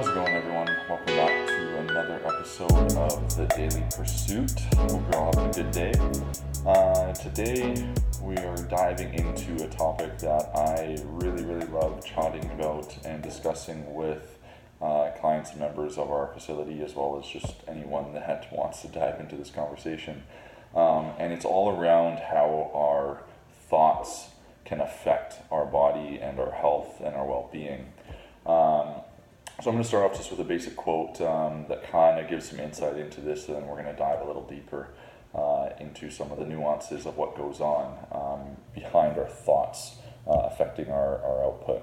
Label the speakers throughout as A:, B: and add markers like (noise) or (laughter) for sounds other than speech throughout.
A: How's it going, everyone? Welcome back to another episode of The Daily Pursuit. Hope you're all having a good day. Uh, today, we are diving into a topic that I really, really love chatting about and discussing with uh, clients and members of our facility, as well as just anyone that wants to dive into this conversation. Um, and it's all around how our thoughts can affect our body and our health and our well being. Um, so I'm going to start off just with a basic quote um, that kind of gives some insight into this, and then we're going to dive a little deeper uh, into some of the nuances of what goes on um, behind our thoughts uh, affecting our, our output.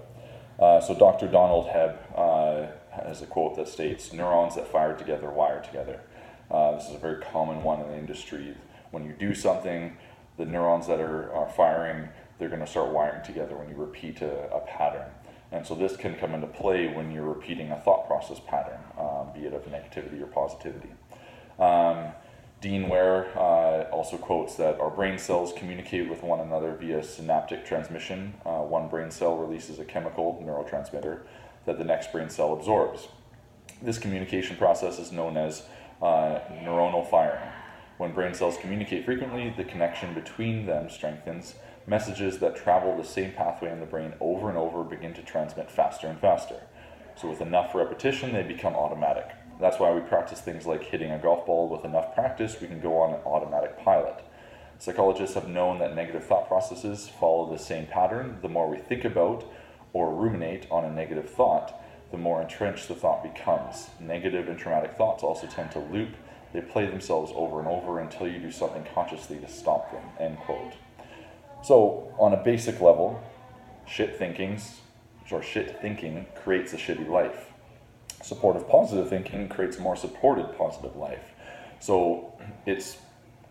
A: Uh, so Dr. Donald Hebb uh, has a quote that states, "Neurons that fire together wire together." Uh, this is a very common one in the industry. When you do something, the neurons that are, are firing, they're going to start wiring together when you repeat a, a pattern. And so this can come into play when you're repeating a thought process pattern, um, be it of negativity or positivity. Um, Dean Ware uh, also quotes that our brain cells communicate with one another via synaptic transmission. Uh, one brain cell releases a chemical neurotransmitter that the next brain cell absorbs. This communication process is known as uh, neuronal firing. When brain cells communicate frequently, the connection between them strengthens messages that travel the same pathway in the brain over and over begin to transmit faster and faster. So, with enough repetition, they become automatic. That's why we practice things like hitting a golf ball. With enough practice, we can go on an automatic pilot. Psychologists have known that negative thought processes follow the same pattern. The more we think about or ruminate on a negative thought, the more entrenched the thought becomes. Negative and traumatic thoughts also tend to loop. They play themselves over and over until you do something consciously to stop them. End quote. So, on a basic level, shit thinkings or shit thinking creates a shitty life. Supportive positive thinking creates a more supported positive life. So, it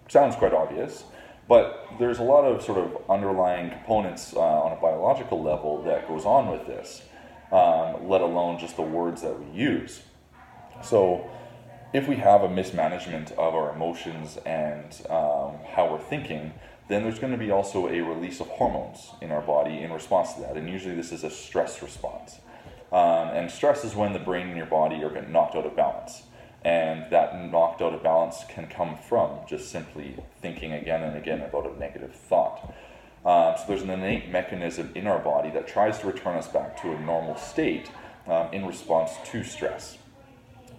A: sounds quite obvious, but there's a lot of sort of underlying components uh, on a biological level that goes on with this, um, let alone just the words that we use. So, if we have a mismanagement of our emotions and um, how we're thinking, then there's going to be also a release of hormones in our body in response to that. And usually this is a stress response. Um, and stress is when the brain and your body are getting knocked out of balance. And that knocked out of balance can come from just simply thinking again and again about a negative thought. Um, so there's an innate mechanism in our body that tries to return us back to a normal state um, in response to stress.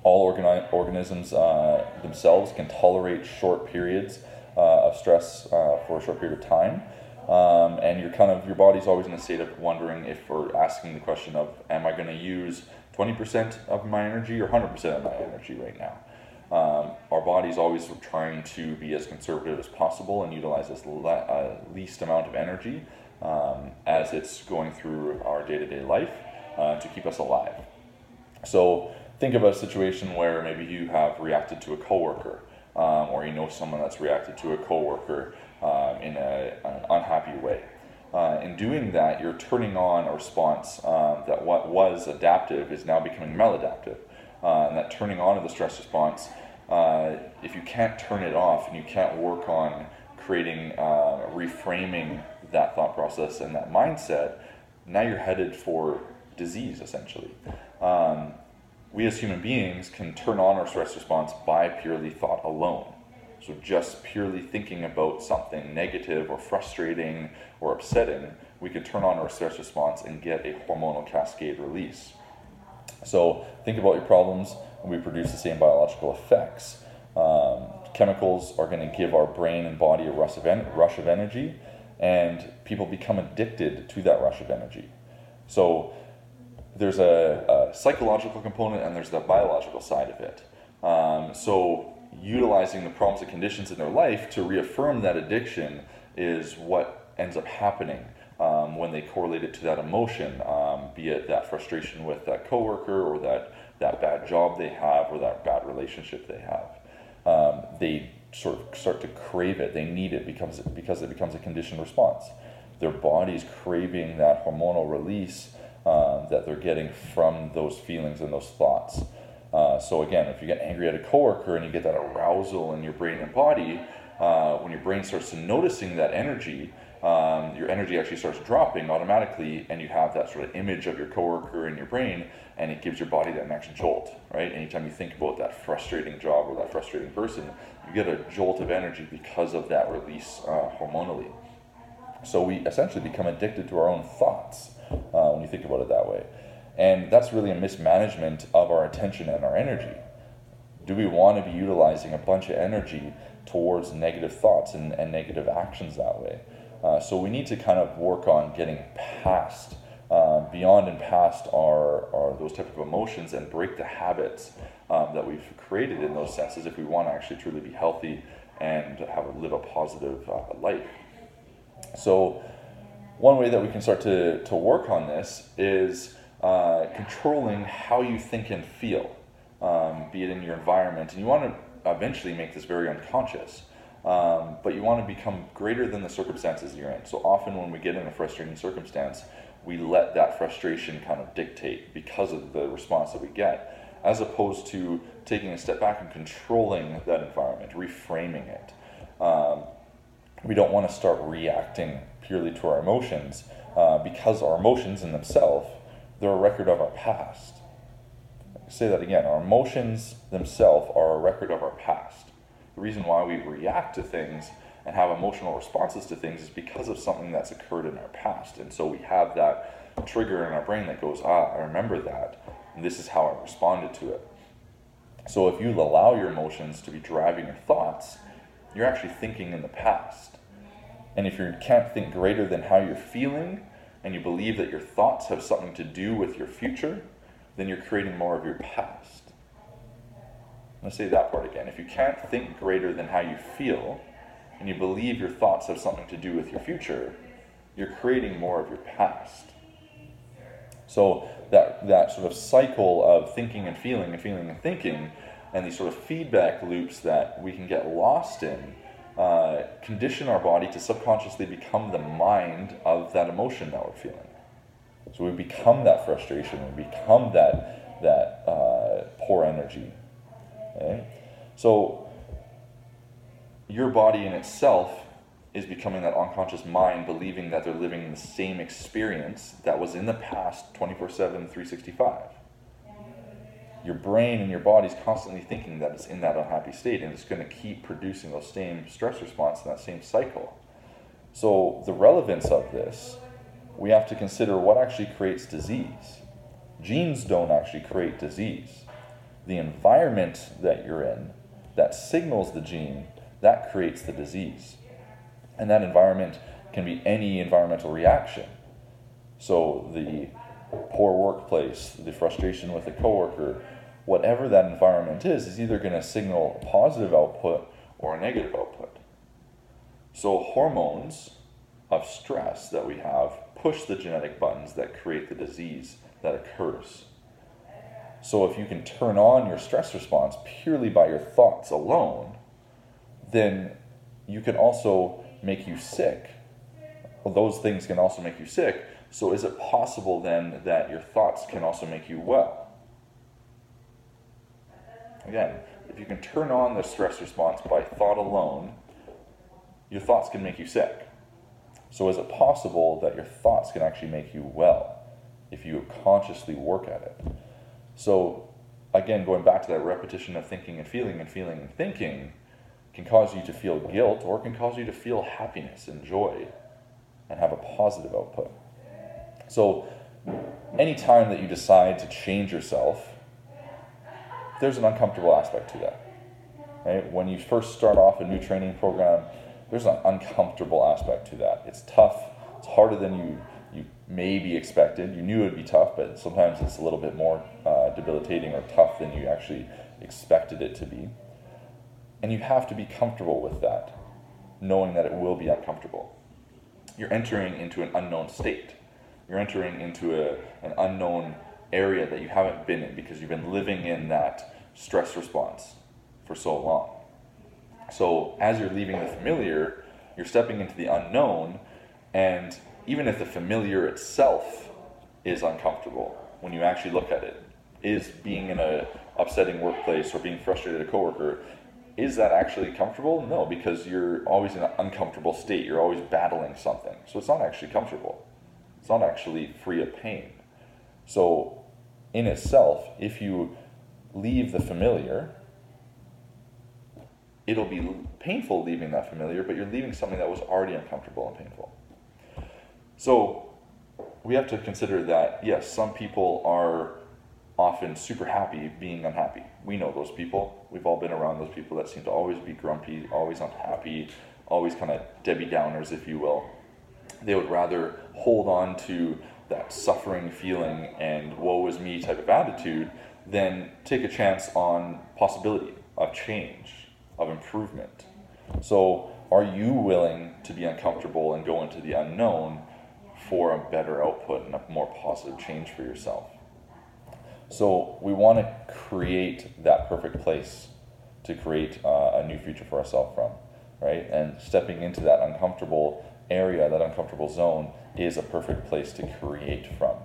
A: All organi- organisms uh, themselves can tolerate short periods uh, of stress uh, for a short period of time. Um, and you're kind of your body's always in a state of wondering if we're asking the question of am i going to use 20% of my energy or 100% of my energy right now um, our body's always trying to be as conservative as possible and utilize as le- uh, least amount of energy um, as it's going through our day-to-day life uh, to keep us alive so think of a situation where maybe you have reacted to a coworker um, or you know someone that's reacted to a coworker um, in a, an unhappy way. Uh, in doing that, you're turning on a response um, that what was adaptive is now becoming maladaptive. Uh, and that turning on of the stress response, uh, if you can't turn it off and you can't work on creating, uh, reframing that thought process and that mindset, now you're headed for disease essentially. Um, we as human beings can turn on our stress response by purely thought alone. So, just purely thinking about something negative or frustrating or upsetting, we can turn on our stress response and get a hormonal cascade release. So, think about your problems, and we produce the same biological effects. Um, chemicals are going to give our brain and body a rush of, en- rush of energy, and people become addicted to that rush of energy. So, there's a, a, psychological component and there's the biological side of it. Um, so, utilizing the problems and conditions in their life to reaffirm that addiction is what ends up happening um, when they correlate it to that emotion, um, be it that frustration with that coworker or that, that bad job they have or that bad relationship they have. Um, they sort of start to crave it, they need it because, because it becomes a conditioned response. Their body's craving that hormonal release um, that they're getting from those feelings and those thoughts. Uh, so again, if you get angry at a coworker and you get that arousal in your brain and body, uh, when your brain starts noticing that energy, um, your energy actually starts dropping automatically, and you have that sort of image of your coworker in your brain, and it gives your body that next jolt, right? Anytime you think about that frustrating job or that frustrating person, you get a jolt of energy because of that release uh, hormonally. So we essentially become addicted to our own thoughts uh, when you think about it that way. And that's really a mismanagement of our attention and our energy. Do we want to be utilizing a bunch of energy towards negative thoughts and, and negative actions that way? Uh, so we need to kind of work on getting past, uh, beyond and past our, our those type of emotions and break the habits um, that we've created in those senses if we want to actually truly be healthy and have a, live a positive uh, life. So one way that we can start to, to work on this is uh, controlling how you think and feel, um, be it in your environment. And you want to eventually make this very unconscious. Um, but you want to become greater than the circumstances you're in. So often, when we get in a frustrating circumstance, we let that frustration kind of dictate because of the response that we get, as opposed to taking a step back and controlling that environment, reframing it. Um, we don't want to start reacting purely to our emotions uh, because our emotions in themselves they're a record of our past. say that again. Our emotions themselves are a record of our past. The reason why we react to things and have emotional responses to things is because of something that's occurred in our past. And so we have that trigger in our brain that goes, ah, I remember that. And this is how I responded to it. So if you allow your emotions to be driving your thoughts, you're actually thinking in the past. And if you can't think greater than how you're feeling, and you believe that your thoughts have something to do with your future, then you're creating more of your past. Let's say that part again. If you can't think greater than how you feel, and you believe your thoughts have something to do with your future, you're creating more of your past. So that that sort of cycle of thinking and feeling and feeling and thinking, and these sort of feedback loops that we can get lost in uh, condition our body to subconsciously become the mind of that emotion that we're feeling. So we become that frustration, we become that that uh, poor energy. Okay? So your body in itself is becoming that unconscious mind, believing that they're living the same experience that was in the past 24 7, 365 your brain and your body is constantly thinking that it's in that unhappy state and it's going to keep producing those same stress response in that same cycle. So, the relevance of this, we have to consider what actually creates disease. Genes don't actually create disease. The environment that you're in that signals the gene, that creates the disease. And that environment can be any environmental reaction. So, the poor workplace, the frustration with a coworker, whatever that environment is, is either going to signal a positive output or a negative output. So, hormones of stress that we have push the genetic buttons that create the disease that occurs. So, if you can turn on your stress response purely by your thoughts alone, then you can also make you sick. Well, those things can also make you sick. So, is it possible then that your thoughts can also make you well? Again, if you can turn on the stress response by thought alone, your thoughts can make you sick. So, is it possible that your thoughts can actually make you well if you consciously work at it? So, again, going back to that repetition of thinking and feeling and feeling and thinking can cause you to feel guilt or can cause you to feel happiness and joy and have a positive output. So, anytime that you decide to change yourself, there's an uncomfortable aspect to that. Right? When you first start off a new training program, there's an uncomfortable aspect to that. It's tough. It's harder than you you maybe expected. You knew it would be tough, but sometimes it's a little bit more uh, debilitating or tough than you actually expected it to be. And you have to be comfortable with that, knowing that it will be uncomfortable. You're entering into an unknown state. You're entering into a, an unknown area that you haven't been in because you've been living in that stress response for so long. So, as you're leaving the familiar, you're stepping into the unknown, and even if the familiar itself is uncomfortable, when you actually look at it, is being in a upsetting workplace or being frustrated at a coworker, is that actually comfortable? No, because you're always in an uncomfortable state. You're always battling something. So it's not actually comfortable. It's not actually free of pain. So, in itself, if you leave the familiar, it'll be painful leaving that familiar, but you're leaving something that was already uncomfortable and painful. So, we have to consider that, yes, some people are often super happy being unhappy. We know those people. We've all been around those people that seem to always be grumpy, always unhappy, always kind of Debbie Downers, if you will. They would rather hold on to that suffering feeling and woe is me type of attitude than take a chance on possibility of change, of improvement. So, are you willing to be uncomfortable and go into the unknown for a better output and a more positive change for yourself? So we want to create that perfect place to create uh, a new future for ourselves from, right? And stepping into that uncomfortable area, that uncomfortable zone, is a perfect place to create from.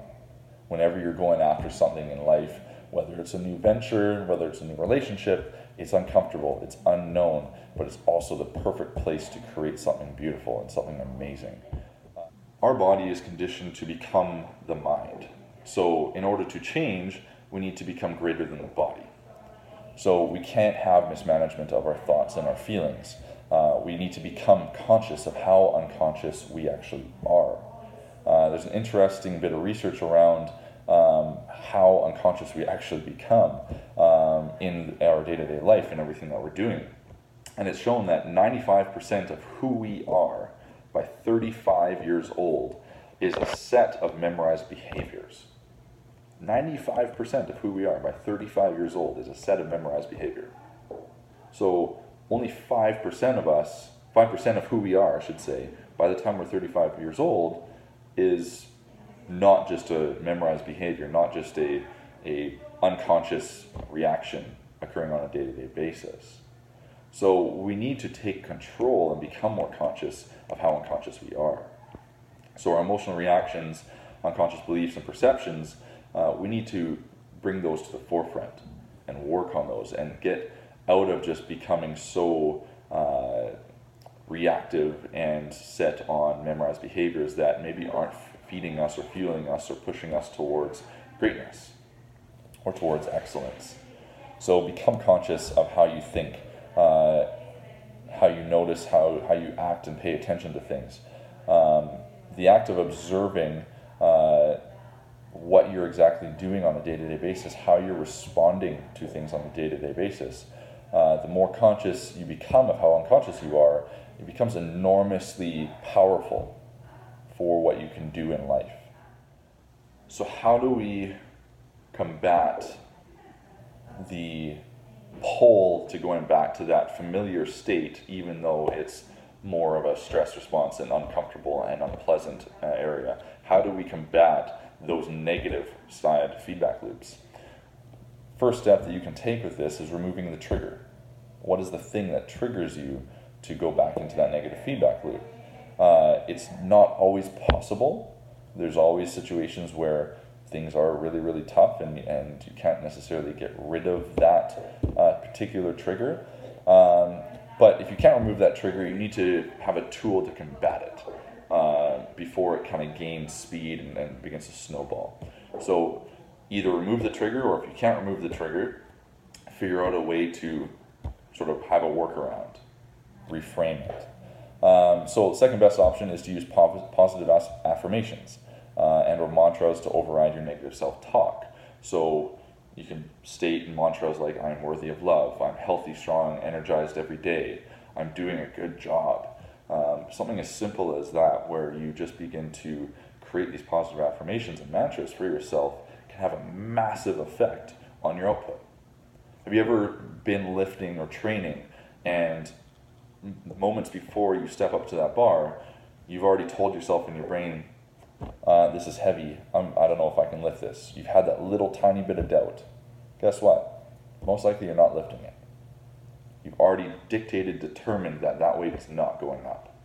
A: Whenever you're going after something in life, whether it's a new venture, whether it's a new relationship, it's uncomfortable, it's unknown, but it's also the perfect place to create something beautiful and something amazing. Our body is conditioned to become the mind. So, in order to change, we need to become greater than the body. So we can't have mismanagement of our thoughts and our feelings. Uh, we need to become conscious of how unconscious we actually are. Uh, there's an interesting bit of research around um, how unconscious we actually become um, in our day to day life and everything that we're doing. And it's shown that 95% of who we are by 35 years old is a set of memorized behaviors. 95% of who we are by 35 years old is a set of memorized behavior. So only 5% of us, 5% of who we are, I should say, by the time we're 35 years old is not just a memorized behavior, not just a, a unconscious reaction occurring on a day-to-day basis. So we need to take control and become more conscious of how unconscious we are. So our emotional reactions, unconscious beliefs and perceptions uh, we need to bring those to the forefront and work on those and get out of just becoming so uh, reactive and set on memorized behaviors that maybe aren't feeding us or fueling us or pushing us towards greatness or towards excellence. So become conscious of how you think, uh, how you notice, how, how you act and pay attention to things. Um, the act of observing uh, what you're exactly doing on a day to day basis, how you're responding to things on a day to day basis. The more conscious you become of how unconscious you are, it becomes enormously powerful for what you can do in life. So, how do we combat the pull to going back to that familiar state, even though it's more of a stress response and uncomfortable and unpleasant uh, area? How do we combat those negative side feedback loops. First step that you can take with this is removing the trigger. What is the thing that triggers you to go back into that negative feedback loop? Uh, it's not always possible. There's always situations where things are really, really tough and, and you can't necessarily get rid of that uh, particular trigger. Um, but if you can't remove that trigger, you need to have a tool to combat it. Uh, before it kind of gains speed and, and begins to snowball. So either remove the trigger, or if you can't remove the trigger, figure out a way to sort of have a workaround, reframe it. Um, so second best option is to use positive affirmations uh, and or mantras to override your negative self-talk. So you can state in mantras like I'm worthy of love, I'm healthy, strong, energized every day, I'm doing a good job. Um, something as simple as that, where you just begin to create these positive affirmations and mantras for yourself, can have a massive effect on your output. Have you ever been lifting or training and moments before you step up to that bar, you've already told yourself in your brain, uh, this is heavy. I'm, I don't know if I can lift this. You've had that little tiny bit of doubt. Guess what? Most likely you're not lifting it. You've already dictated, determined that that weight is not going up.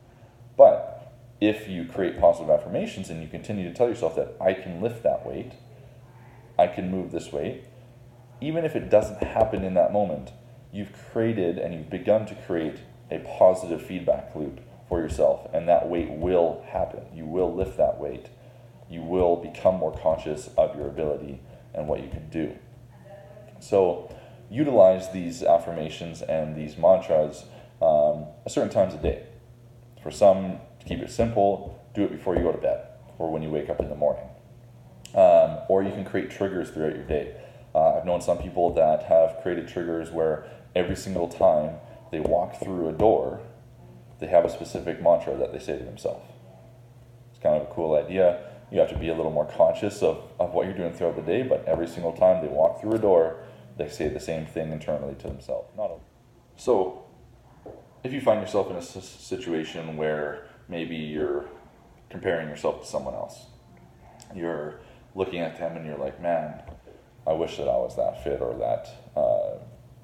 A: But if you create positive affirmations and you continue to tell yourself that I can lift that weight, I can move this weight, even if it doesn't happen in that moment, you've created and you've begun to create a positive feedback loop for yourself, and that weight will happen. You will lift that weight. You will become more conscious of your ability and what you can do. So, utilize these affirmations and these mantras um, at certain times of day. For some, to keep it simple, do it before you go to bed or when you wake up in the morning. Um, or you can create triggers throughout your day. Uh, I've known some people that have created triggers where every single time they walk through a door, they have a specific mantra that they say to themselves. It's kind of a cool idea. You have to be a little more conscious of, of what you're doing throughout the day, but every single time they walk through a door, they say the same thing internally to themselves. Not a, so, if you find yourself in a situation where maybe you're comparing yourself to someone else, you're looking at them and you're like, man, I wish that I was that fit or that uh,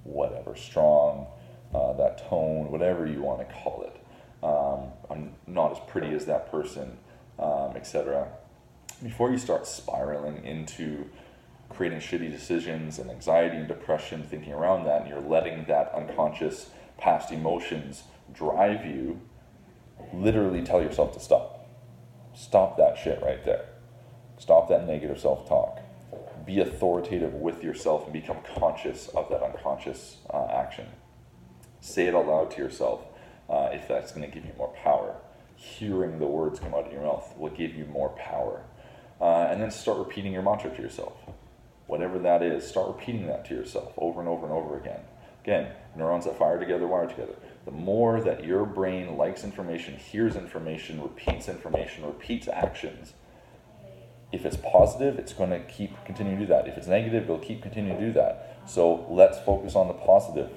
A: whatever strong, uh, that tone, whatever you want to call it. Um, I'm not as pretty as that person, um, etc. Before you start spiraling into creating shitty decisions and anxiety and depression, thinking around that, and you're letting that unconscious past emotions drive you, literally tell yourself to stop. Stop that shit right there. Stop that negative self talk. Be authoritative with yourself and become conscious of that unconscious uh, action. Say it aloud to yourself uh, if that's going to give you more power. Hearing the words come out of your mouth will give you more power. Uh, and then start repeating your mantra to yourself. Whatever that is, start repeating that to yourself over and over and over again. Again, neurons that fire together wire together. The more that your brain likes information, hears information, repeats information, repeats actions, if it's positive, it's going to keep continuing to do that. If it's negative, it'll keep continuing to do that. So let's focus on the positive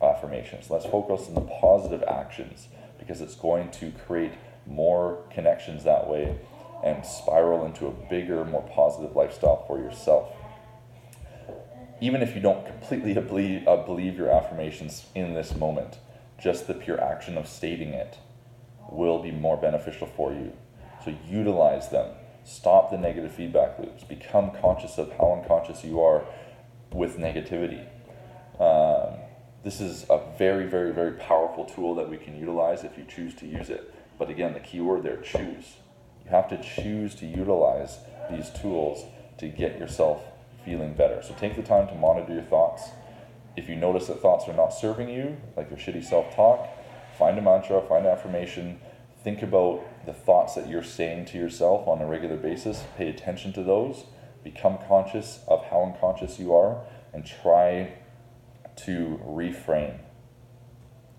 A: affirmations. Let's focus on the positive actions because it's going to create more connections that way and spiral into a bigger, more positive lifestyle for yourself. Even if you don't completely (laughs) believe, uh, believe your affirmations in this moment, just the pure action of stating it will be more beneficial for you. So utilize them Stop the negative feedback loops. Become conscious of how unconscious you are with negativity. Um, this is a very, very, very powerful tool that we can utilize if you choose to use it. But again, the key word there choose. You have to choose to utilize these tools to get yourself feeling better. So take the time to monitor your thoughts. If you notice that thoughts are not serving you, like your shitty self talk, find a mantra, find affirmation, think about the thoughts that you're saying to yourself on a regular basis. Pay attention to those. Become conscious of how unconscious you are and try to reframe.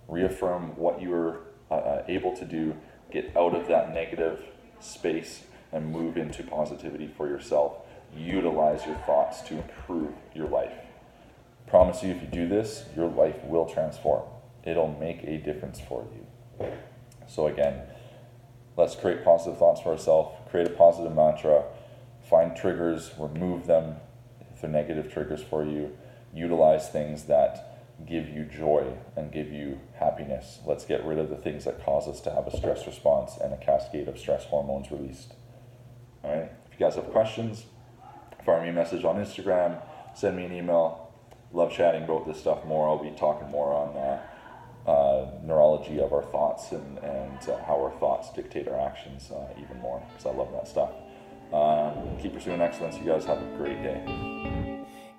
A: Reaffirm what you are uh, uh, able to do. Get out of that negative space and move into positivity for yourself. Utilize your thoughts to improve your life. Promise you, if you do this, your life will transform. It'll make a difference for you. So, again, let's create positive thoughts for ourselves, create a positive mantra, find triggers, remove them if they're negative triggers for you, utilize things that give you joy and give you happiness. Let's get rid of the things that cause us to have a stress response and a cascade of stress hormones released. All right. If you guys have questions, fire me a message on Instagram, send me an email. Love chatting about this stuff more. I'll be talking more on uh, uh, neurology of our thoughts and, and uh, how our thoughts dictate our actions uh, even more because I love that stuff. Um, keep pursuing excellence. You guys have a great day.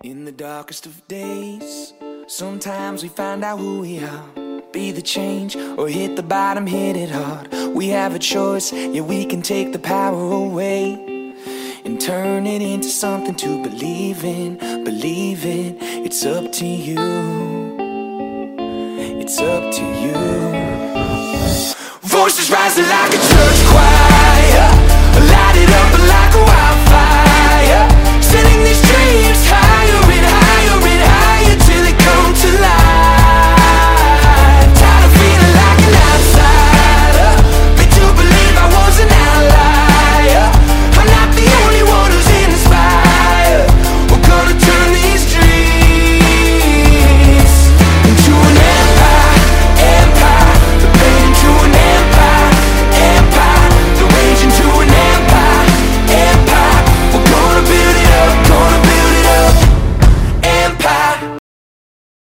A: In the darkest of days, sometimes we find out who we are. Be the change or hit the bottom, hit it hard. We have a choice, yeah, we can take the power away and turn it into something to believe in. Believe it, it's up to you it's up to you. Voices rising like a church choir.